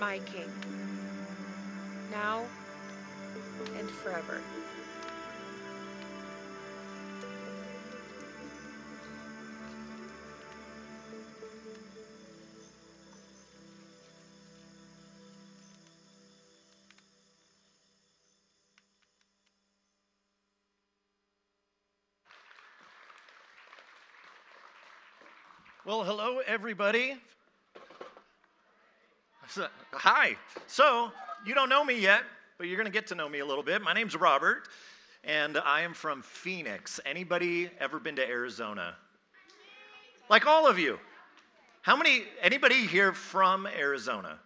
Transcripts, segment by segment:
my King, now and forever. Well, hello, everybody. So- Hi. So, you don't know me yet, but you're going to get to know me a little bit. My name's Robert, and I am from Phoenix. Anybody ever been to Arizona? Like all of you. How many, anybody here from Arizona?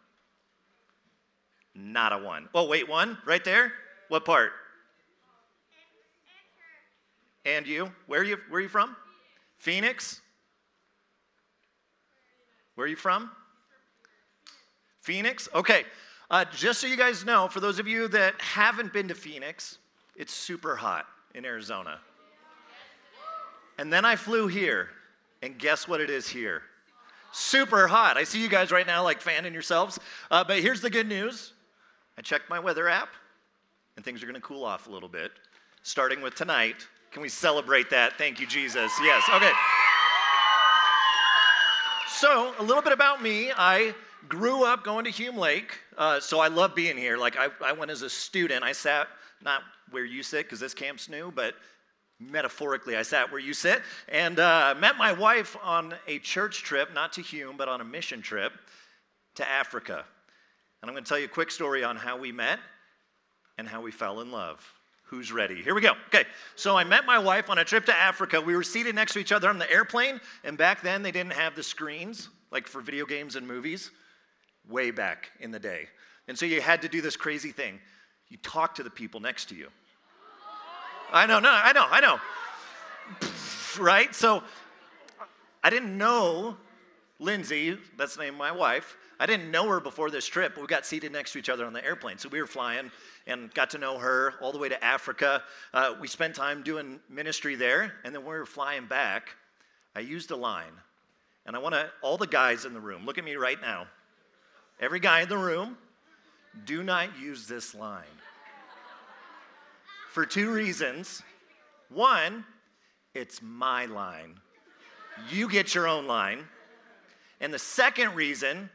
Not a one. Oh, wait, one? Right there? What part? And you? Where are you, where are you from? Phoenix? Where are you from? Phoenix? Okay. Uh, just so you guys know, for those of you that haven't been to Phoenix, it's super hot in Arizona. And then I flew here, and guess what it is here? Super hot. I see you guys right now like fanning yourselves. Uh, but here's the good news I checked my weather app, and things are going to cool off a little bit, starting with tonight. Can we celebrate that? Thank you, Jesus. Yes. Okay. So, a little bit about me. I grew up going to Hume Lake, uh, so I love being here. Like, I, I went as a student. I sat not where you sit, because this camp's new, but metaphorically, I sat where you sit, and uh, met my wife on a church trip, not to Hume, but on a mission trip to Africa. And I'm going to tell you a quick story on how we met and how we fell in love. Who's ready? Here we go. Okay, so I met my wife on a trip to Africa. We were seated next to each other on the airplane, and back then they didn't have the screens like for video games and movies, way back in the day. And so you had to do this crazy thing. You talk to the people next to you. I know, no, I know, I know. Right? So I didn't know Lindsay, that's the name of my wife. I didn't know her before this trip, we got seated next to each other on the airplane. So we were flying and got to know her all the way to Africa. Uh, we spent time doing ministry there, and then when we were flying back, I used a line. And I want to, all the guys in the room, look at me right now. Every guy in the room, do not use this line. For two reasons. One, it's my line. You get your own line. And the second reason,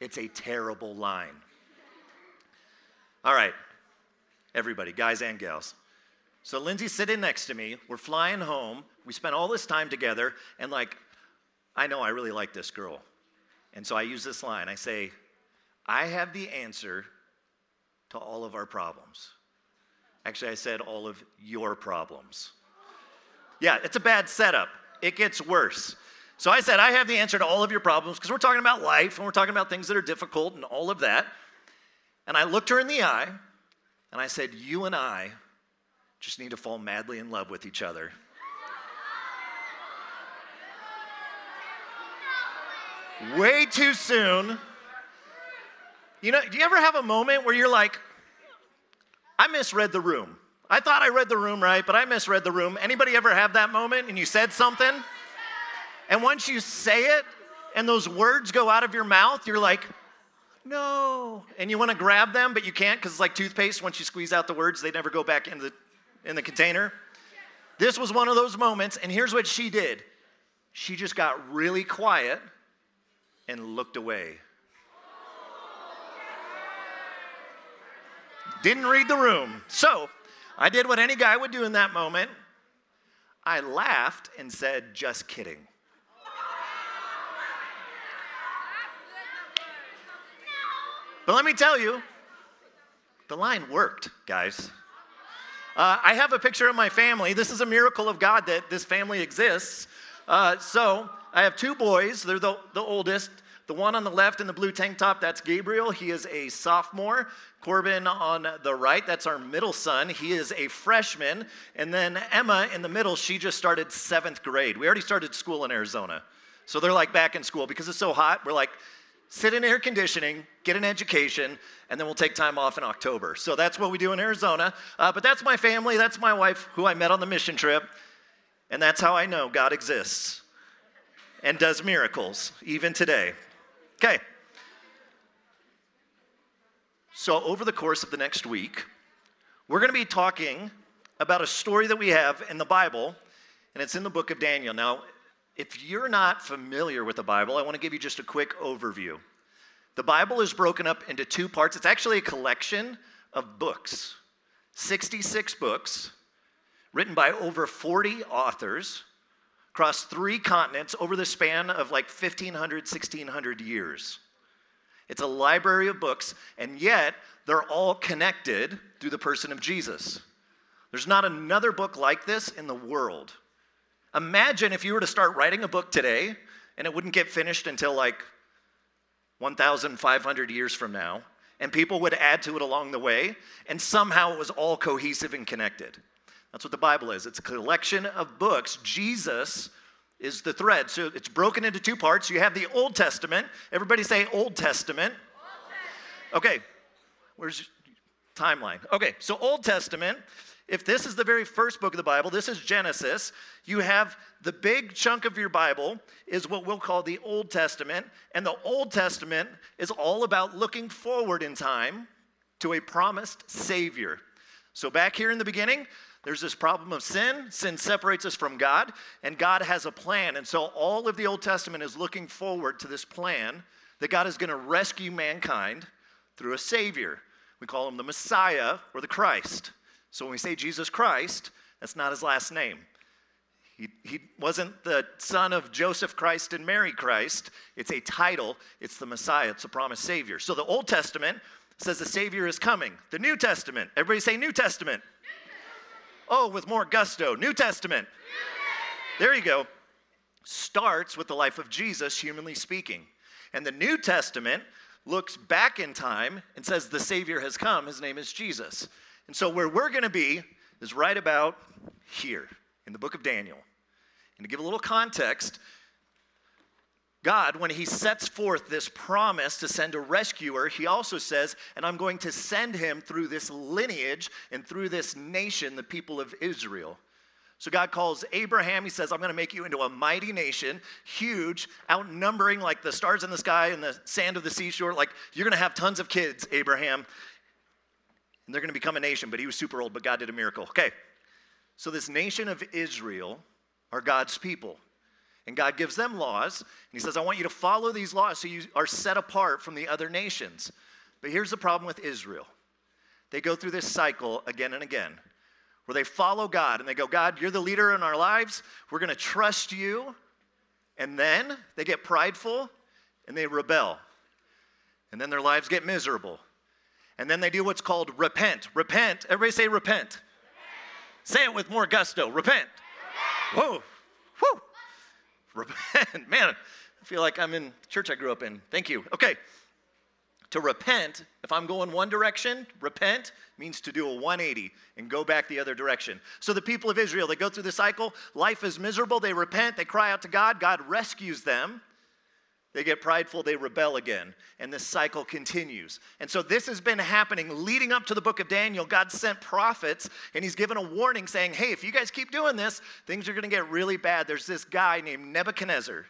it's a terrible line. All right, everybody, guys and gals. So Lindsay's sitting next to me. We're flying home. We spent all this time together, and like, I know I really like this girl. And so I use this line I say, I have the answer to all of our problems. Actually, I said all of your problems. Yeah, it's a bad setup. It gets worse. So I said, I have the answer to all of your problems because we're talking about life and we're talking about things that are difficult and all of that. And I looked her in the eye and I said, You and I just need to fall madly in love with each other. Way too soon. You know, do you ever have a moment where you're like, I misread the room? I thought I read the room right, but I misread the room. Anybody ever have that moment and you said something? And once you say it and those words go out of your mouth, you're like, no. And you want to grab them, but you can't because it's like toothpaste. Once you squeeze out the words, they never go back in the, in the container. This was one of those moments, and here's what she did she just got really quiet and looked away. Didn't read the room. So I did what any guy would do in that moment. I laughed and said, just kidding. But let me tell you, the line worked, guys. Uh, I have a picture of my family. This is a miracle of God that this family exists. Uh, so I have two boys. They're the, the oldest. The one on the left in the blue tank top, that's Gabriel. He is a sophomore. Corbin on the right, that's our middle son. He is a freshman. And then Emma in the middle, she just started seventh grade. We already started school in Arizona. So they're like back in school because it's so hot. We're like, sit in air conditioning, get an education, and then we'll take time off in October. So that's what we do in Arizona. Uh, but that's my family, that's my wife, who I met on the mission trip. And that's how I know God exists and does miracles, even today. Okay. So, over the course of the next week, we're going to be talking about a story that we have in the Bible, and it's in the book of Daniel. Now, if you're not familiar with the Bible, I want to give you just a quick overview. The Bible is broken up into two parts. It's actually a collection of books, 66 books, written by over 40 authors across three continents over the span of like 1500, 1600 years. It's a library of books, and yet they're all connected through the person of Jesus. There's not another book like this in the world. Imagine if you were to start writing a book today and it wouldn't get finished until like 1,500 years from now, and people would add to it along the way, and somehow it was all cohesive and connected. That's what the Bible is it's a collection of books. Jesus is the thread. So it's broken into two parts. You have the Old Testament. Everybody say Old Testament. Old Testament. Okay, where's your timeline? Okay, so Old Testament. If this is the very first book of the Bible, this is Genesis, you have the big chunk of your Bible is what we'll call the Old Testament. And the Old Testament is all about looking forward in time to a promised Savior. So, back here in the beginning, there's this problem of sin. Sin separates us from God, and God has a plan. And so all of the Old Testament is looking forward to this plan that God is going to rescue mankind through a Savior. We call him the Messiah or the Christ. So when we say Jesus Christ, that's not his last name. He, he wasn't the son of Joseph Christ and Mary Christ. It's a title, it's the Messiah, it's a promised Savior. So the Old Testament says the Savior is coming. The New Testament, everybody say New Testament. Oh, with more gusto. New Testament. New Testament. There you go. Starts with the life of Jesus, humanly speaking. And the New Testament looks back in time and says the Savior has come. His name is Jesus. And so, where we're going to be is right about here in the book of Daniel. And to give a little context, God, when He sets forth this promise to send a rescuer, He also says, and I'm going to send him through this lineage and through this nation, the people of Israel. So God calls Abraham, He says, I'm going to make you into a mighty nation, huge, outnumbering like the stars in the sky and the sand of the seashore. Like, you're going to have tons of kids, Abraham. And they're going to become a nation, but he was super old, but God did a miracle. Okay. So, this nation of Israel are God's people. And God gives them laws. And He says, I want you to follow these laws so you are set apart from the other nations. But here's the problem with Israel they go through this cycle again and again where they follow God and they go, God, you're the leader in our lives. We're going to trust you. And then they get prideful and they rebel. And then their lives get miserable. And then they do what's called repent. Repent. Everybody say repent. repent. Say it with more gusto. Repent. repent. Whoa. Whew. Repent. Man, I feel like I'm in church I grew up in. Thank you. Okay. To repent, if I'm going one direction, repent means to do a 180 and go back the other direction. So the people of Israel, they go through the cycle. Life is miserable. They repent. They cry out to God. God rescues them. They get prideful, they rebel again, and this cycle continues. And so this has been happening leading up to the book of Daniel. God sent prophets, and he's given a warning saying, hey, if you guys keep doing this, things are to get really bad. There's this guy named Nebuchadnezzar,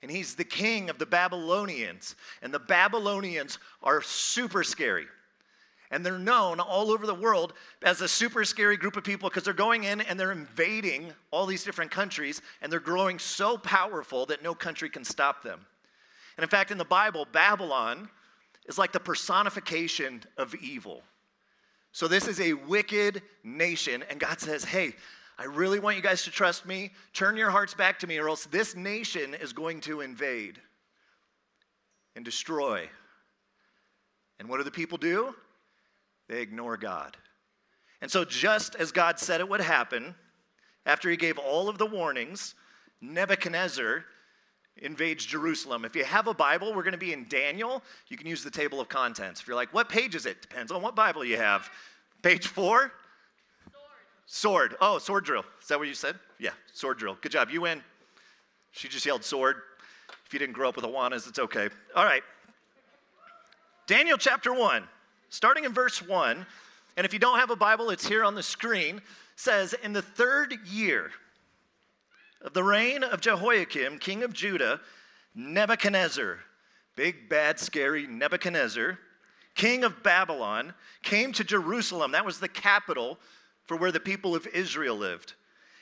and he's the king of the Babylonians. And the Babylonians are super scary. And they're known all over the world as a super scary group of people because they're going in and they're invading all these different countries, and they're growing so powerful that no country can stop them. And in fact, in the Bible, Babylon is like the personification of evil. So this is a wicked nation, and God says, Hey, I really want you guys to trust me. Turn your hearts back to me, or else this nation is going to invade and destroy. And what do the people do? They ignore God. And so, just as God said it would happen, after he gave all of the warnings, Nebuchadnezzar invades Jerusalem. If you have a Bible, we're going to be in Daniel. You can use the table of contents. If you're like, what page is it? Depends on what Bible you have. Page four? Sword. Sword. Oh, sword drill. Is that what you said? Yeah, sword drill. Good job. You win. She just yelled sword. If you didn't grow up with Awanas, it's okay. All right. Daniel chapter 1, starting in verse 1. And if you don't have a Bible, it's here on the screen. Says, In the third year, of the reign of Jehoiakim, king of Judah, Nebuchadnezzar, big, bad, scary Nebuchadnezzar, king of Babylon, came to Jerusalem. That was the capital for where the people of Israel lived.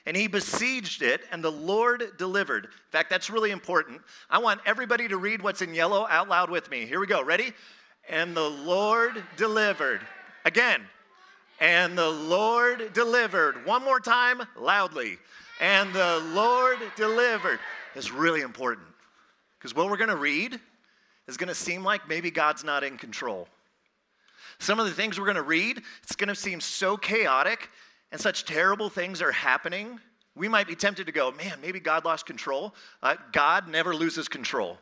And he besieged it, and the Lord delivered. In fact, that's really important. I want everybody to read what's in yellow out loud with me. Here we go. Ready? And the Lord delivered. Again. And the Lord delivered. One more time, loudly. And the Lord delivered. It's really important because what we're going to read is going to seem like maybe God's not in control. Some of the things we're going to read, it's going to seem so chaotic and such terrible things are happening. We might be tempted to go, man, maybe God lost control. Uh, God never loses control.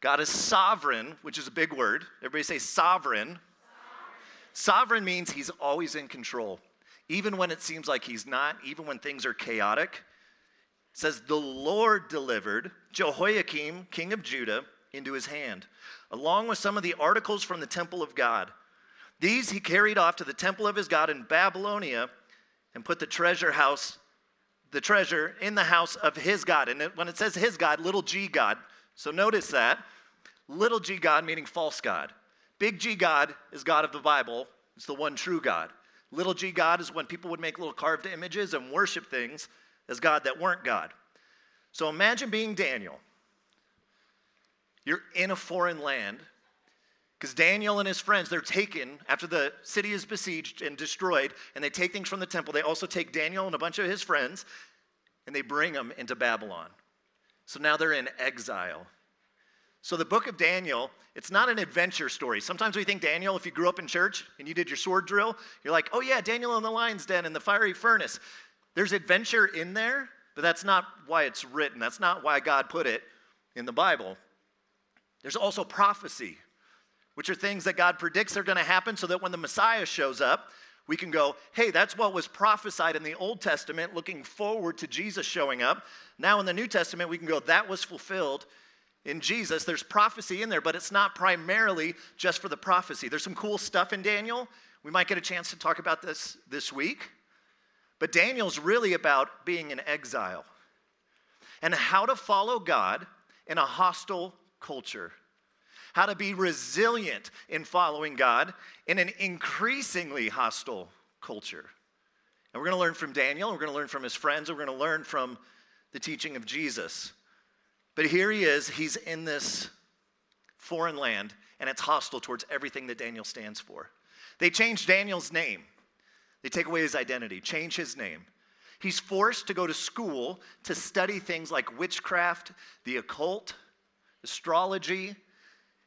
God is sovereign, which is a big word. Everybody say sovereign. Sovereign means he's always in control, even when it seems like he's not, even when things are chaotic. It says, The Lord delivered Jehoiakim, king of Judah, into his hand, along with some of the articles from the temple of God. These he carried off to the temple of his God in Babylonia and put the treasure house, the treasure in the house of his God. And when it says his God, little g God, so notice that. Little g God meaning false God. Big G God is God of the Bible, it's the one true God. Little g God is when people would make little carved images and worship things as God that weren't God. So imagine being Daniel. You're in a foreign land because Daniel and his friends, they're taken after the city is besieged and destroyed, and they take things from the temple. They also take Daniel and a bunch of his friends and they bring them into Babylon. So now they're in exile. So the book of Daniel, it's not an adventure story. Sometimes we think Daniel, if you grew up in church and you did your sword drill, you're like, oh yeah, Daniel in the lion's den and the fiery furnace. There's adventure in there, but that's not why it's written. That's not why God put it in the Bible. There's also prophecy, which are things that God predicts are going to happen so that when the Messiah shows up, we can go, hey, that's what was prophesied in the Old Testament, looking forward to Jesus showing up. Now in the New Testament, we can go, that was fulfilled in Jesus. There's prophecy in there, but it's not primarily just for the prophecy. There's some cool stuff in Daniel. We might get a chance to talk about this this week. But Daniel's really about being in exile and how to follow God in a hostile culture. How to be resilient in following God in an increasingly hostile culture. And we're going to learn from Daniel, we're going to learn from his friends, we're going to learn from the teaching of Jesus. But here he is, he's in this foreign land, and it's hostile towards everything that Daniel stands for. They change Daniel's name, they take away his identity, change his name. He's forced to go to school to study things like witchcraft, the occult, astrology.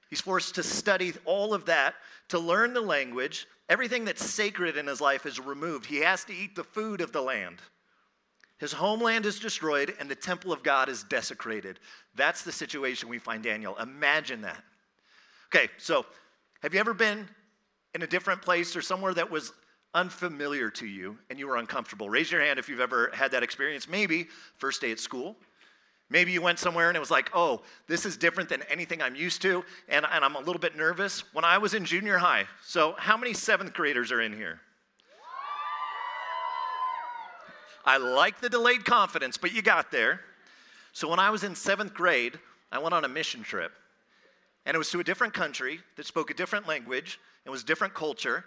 He's forced to study all of that, to learn the language. Everything that's sacred in his life is removed. He has to eat the food of the land. His homeland is destroyed and the temple of God is desecrated. That's the situation we find Daniel. Imagine that. Okay, so have you ever been in a different place or somewhere that was unfamiliar to you and you were uncomfortable? Raise your hand if you've ever had that experience. Maybe first day at school. Maybe you went somewhere and it was like, oh, this is different than anything I'm used to, and, and I'm a little bit nervous. When I was in junior high, so how many seventh graders are in here? I like the delayed confidence, but you got there. So when I was in seventh grade, I went on a mission trip. And it was to a different country that spoke a different language, it was different culture.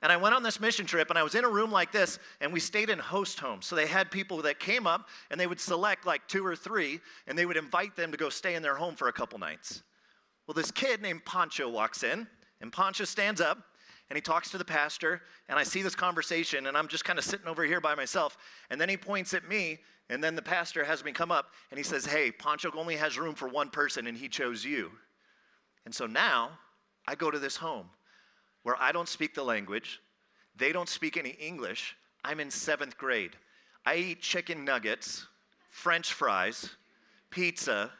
And I went on this mission trip and I was in a room like this and we stayed in host homes. So they had people that came up and they would select like two or three and they would invite them to go stay in their home for a couple nights. Well, this kid named Pancho walks in and Pancho stands up and he talks to the pastor, and I see this conversation, and I'm just kind of sitting over here by myself. And then he points at me, and then the pastor has me come up, and he says, Hey, Pancho only has room for one person, and he chose you. And so now I go to this home where I don't speak the language, they don't speak any English. I'm in seventh grade. I eat chicken nuggets, french fries, pizza,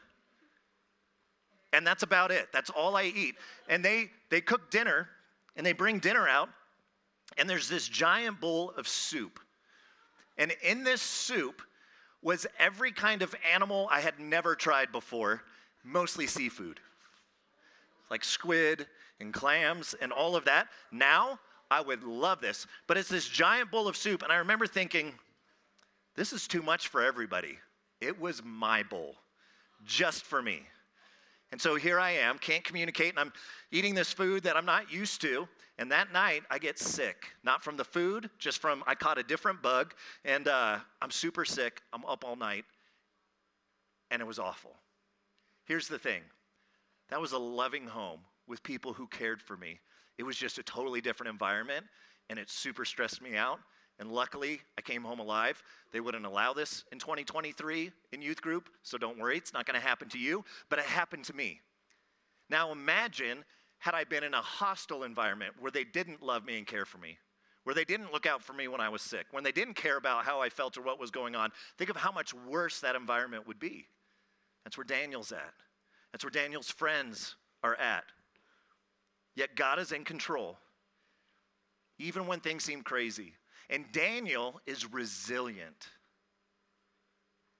and that's about it. That's all I eat. And they, they cook dinner and they bring dinner out, and there's this giant bowl of soup. And in this soup was every kind of animal I had never tried before, mostly seafood, like squid and clams and all of that. Now, I would love this, but it's this giant bowl of soup, and I remember thinking, this is too much for everybody. It was my bowl, just for me. And so here I am, can't communicate, and I'm eating this food that I'm not used to. And that night, I get sick. Not from the food, just from I caught a different bug, and uh, I'm super sick. I'm up all night, and it was awful. Here's the thing that was a loving home with people who cared for me. It was just a totally different environment, and it super stressed me out. And luckily, I came home alive. They wouldn't allow this in 2023 in youth group, so don't worry, it's not going to happen to you, but it happened to me. Now imagine had I been in a hostile environment where they didn't love me and care for me, where they didn't look out for me when I was sick, when they didn't care about how I felt or what was going on. Think of how much worse that environment would be. That's where Daniel's at. That's where Daniel's friends are at. Yet God is in control, even when things seem crazy. And Daniel is resilient.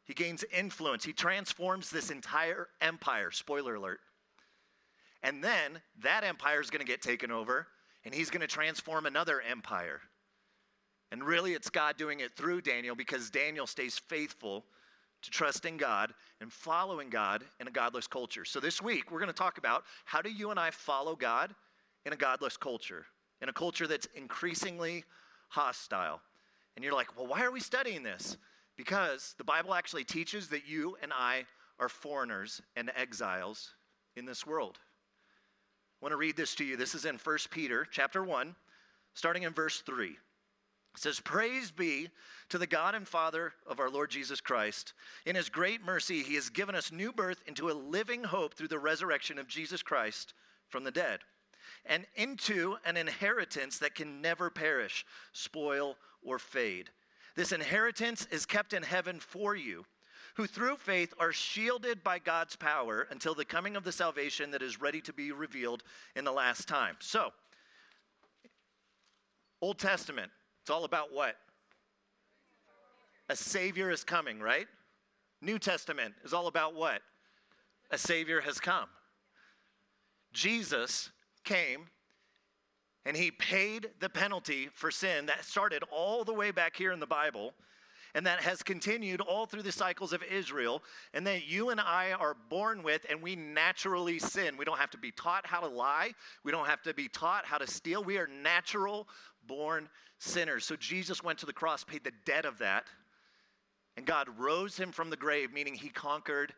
He gains influence. He transforms this entire empire. Spoiler alert. And then that empire is going to get taken over, and he's going to transform another empire. And really, it's God doing it through Daniel because Daniel stays faithful to trusting God and following God in a godless culture. So, this week, we're going to talk about how do you and I follow God in a godless culture, in a culture that's increasingly hostile. And you're like, well, why are we studying this? Because the Bible actually teaches that you and I are foreigners and exiles in this world. I want to read this to you. This is in 1 Peter chapter 1, starting in verse 3. It says, Praise be to the God and Father of our Lord Jesus Christ. In his great mercy, he has given us new birth into a living hope through the resurrection of Jesus Christ from the dead and into an inheritance that can never perish, spoil, or fade. This inheritance is kept in heaven for you, who through faith are shielded by God's power until the coming of the salvation that is ready to be revealed in the last time. So, Old Testament, it's all about what? A Savior is coming, right? New Testament is all about what? A Savior has come. Jesus came and he paid the penalty for sin that started all the way back here in the Bible and that has continued all through the cycles of Israel, and that you and I are born with, and we naturally sin. We don't have to be taught how to lie, we don't have to be taught how to steal. We are natural born sinners. So Jesus went to the cross, paid the debt of that, and God rose him from the grave, meaning he conquered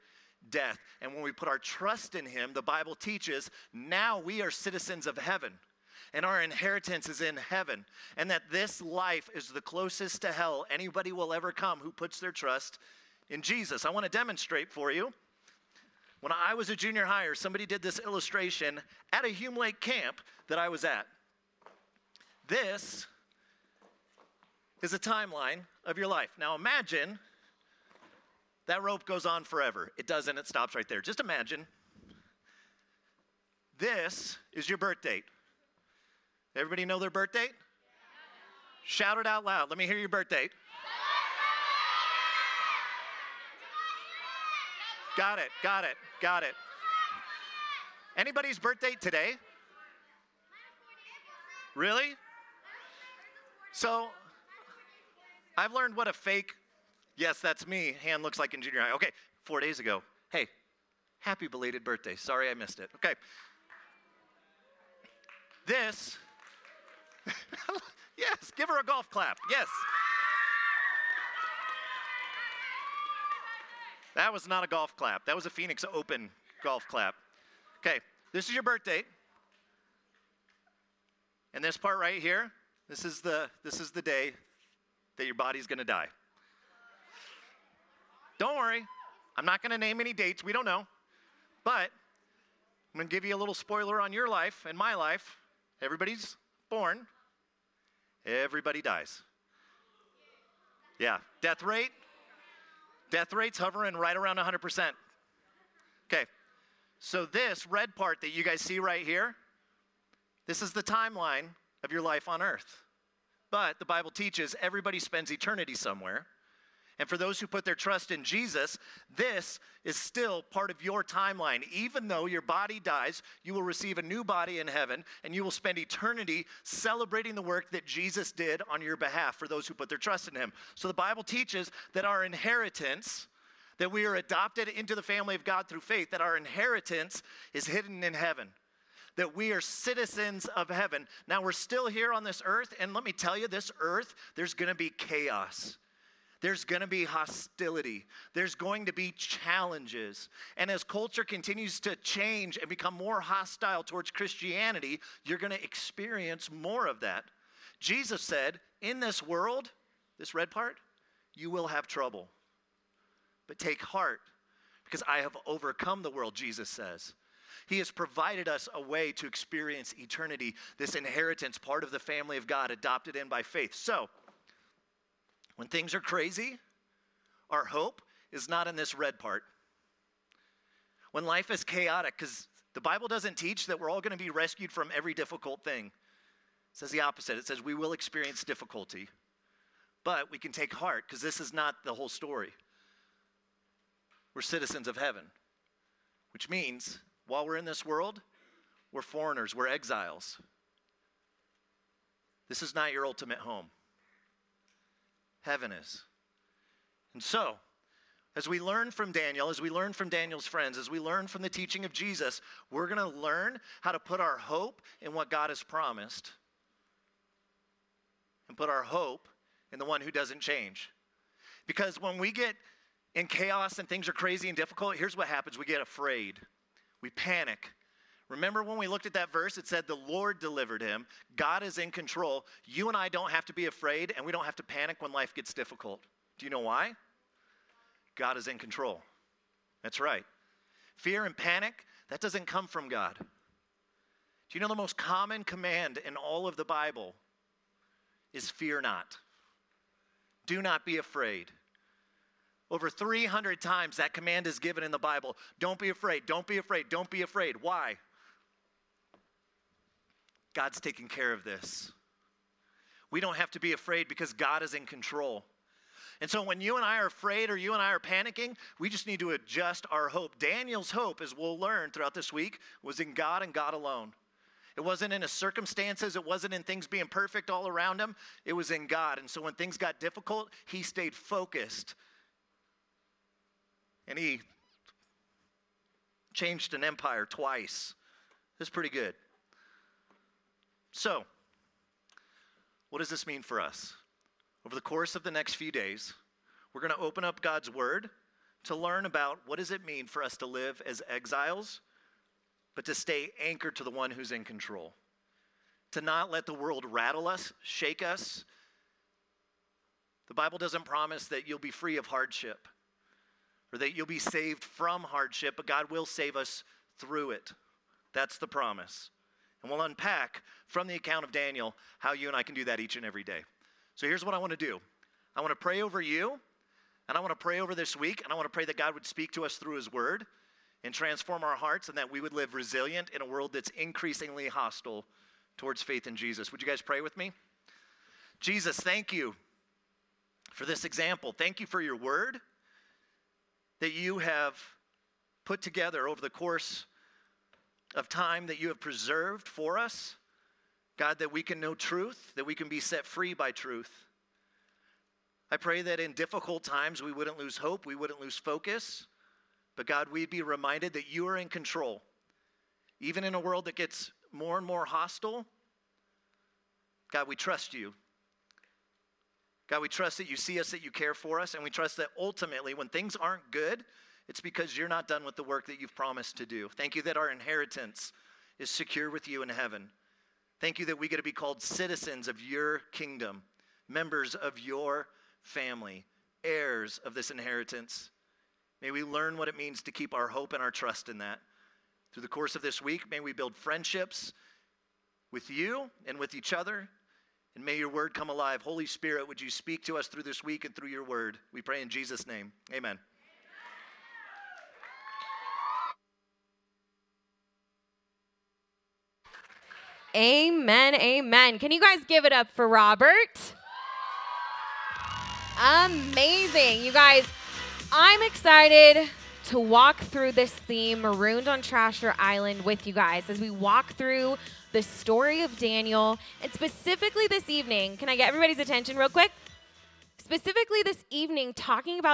death. And when we put our trust in Him, the Bible teaches now we are citizens of heaven and our inheritance is in heaven, and that this life is the closest to hell anybody will ever come who puts their trust in Jesus. I want to demonstrate for you. When I was a junior higher, somebody did this illustration at a Hume Lake camp that I was at. This is a timeline of your life. Now imagine that rope goes on forever. It doesn't, it stops right there. Just imagine this is your birth date. Everybody know their birth date? Shout it out loud. Let me hear your birth date. Got it, got it, got it. Anybody's birth date today? Really? So, I've learned what a fake Yes, that's me. Hand looks like in junior high. Okay, four days ago. Hey, happy belated birthday. Sorry I missed it. Okay. This, yes, give her a golf clap. Yes. That was not a golf clap. That was a Phoenix Open golf clap. Okay, this is your birthday. And this part right here, this is the this is the day that your body's going to die. Don't worry, I'm not going to name any dates. We don't know. But I'm going to give you a little spoiler on your life and my life. Everybody's born, everybody dies. Yeah, death rate. Death rate's hovering right around 100%. Okay, so this red part that you guys see right here, this is the timeline of your life on earth. But the Bible teaches everybody spends eternity somewhere. And for those who put their trust in Jesus, this is still part of your timeline. Even though your body dies, you will receive a new body in heaven, and you will spend eternity celebrating the work that Jesus did on your behalf for those who put their trust in him. So the Bible teaches that our inheritance that we are adopted into the family of God through faith, that our inheritance is hidden in heaven, that we are citizens of heaven. Now we're still here on this earth, and let me tell you, this earth, there's gonna be chaos. There's going to be hostility. There's going to be challenges. And as culture continues to change and become more hostile towards Christianity, you're going to experience more of that. Jesus said, In this world, this red part, you will have trouble. But take heart, because I have overcome the world, Jesus says. He has provided us a way to experience eternity, this inheritance, part of the family of God, adopted in by faith. So, when things are crazy, our hope is not in this red part. When life is chaotic, because the Bible doesn't teach that we're all going to be rescued from every difficult thing. It says the opposite. It says we will experience difficulty, but we can take heart because this is not the whole story. We're citizens of heaven, which means while we're in this world, we're foreigners, we're exiles. This is not your ultimate home. Heaven is. And so, as we learn from Daniel, as we learn from Daniel's friends, as we learn from the teaching of Jesus, we're going to learn how to put our hope in what God has promised and put our hope in the one who doesn't change. Because when we get in chaos and things are crazy and difficult, here's what happens we get afraid, we panic. Remember when we looked at that verse, it said the Lord delivered him. God is in control. You and I don't have to be afraid, and we don't have to panic when life gets difficult. Do you know why? God is in control. That's right. Fear and panic, that doesn't come from God. Do you know the most common command in all of the Bible is fear not? Do not be afraid. Over 300 times that command is given in the Bible. Don't be afraid, don't be afraid, don't be afraid. Why? God's taking care of this. We don't have to be afraid because God is in control. And so when you and I are afraid or you and I are panicking, we just need to adjust our hope. Daniel's hope, as we'll learn throughout this week, was in God and God alone. It wasn't in his circumstances, it wasn't in things being perfect all around him, it was in God. And so when things got difficult, he stayed focused. And he changed an empire twice. That's pretty good. So, what does this mean for us? Over the course of the next few days, we're going to open up God's word to learn about what does it mean for us to live as exiles, but to stay anchored to the one who's in control. To not let the world rattle us, shake us. The Bible doesn't promise that you'll be free of hardship or that you'll be saved from hardship, but God will save us through it. That's the promise. And we'll unpack from the account of Daniel how you and I can do that each and every day. So here's what I want to do I want to pray over you, and I want to pray over this week, and I want to pray that God would speak to us through His Word and transform our hearts, and that we would live resilient in a world that's increasingly hostile towards faith in Jesus. Would you guys pray with me? Jesus, thank you for this example. Thank you for your Word that you have put together over the course of time that you have preserved for us. God, that we can know truth, that we can be set free by truth. I pray that in difficult times we wouldn't lose hope, we wouldn't lose focus, but God, we'd be reminded that you are in control. Even in a world that gets more and more hostile, God, we trust you. God, we trust that you see us, that you care for us, and we trust that ultimately, when things aren't good, it's because you're not done with the work that you've promised to do. Thank you that our inheritance is secure with you in heaven. Thank you that we get to be called citizens of your kingdom, members of your family, heirs of this inheritance. May we learn what it means to keep our hope and our trust in that. Through the course of this week, may we build friendships with you and with each other. And may your word come alive. Holy Spirit, would you speak to us through this week and through your word? We pray in Jesus' name. Amen. Amen. Amen. Can you guys give it up for Robert? Amazing. You guys, I'm excited to walk through this theme, Marooned on Trasher Island, with you guys as we walk through the story of Daniel. And specifically this evening, can I get everybody's attention real quick? Specifically this evening, talking about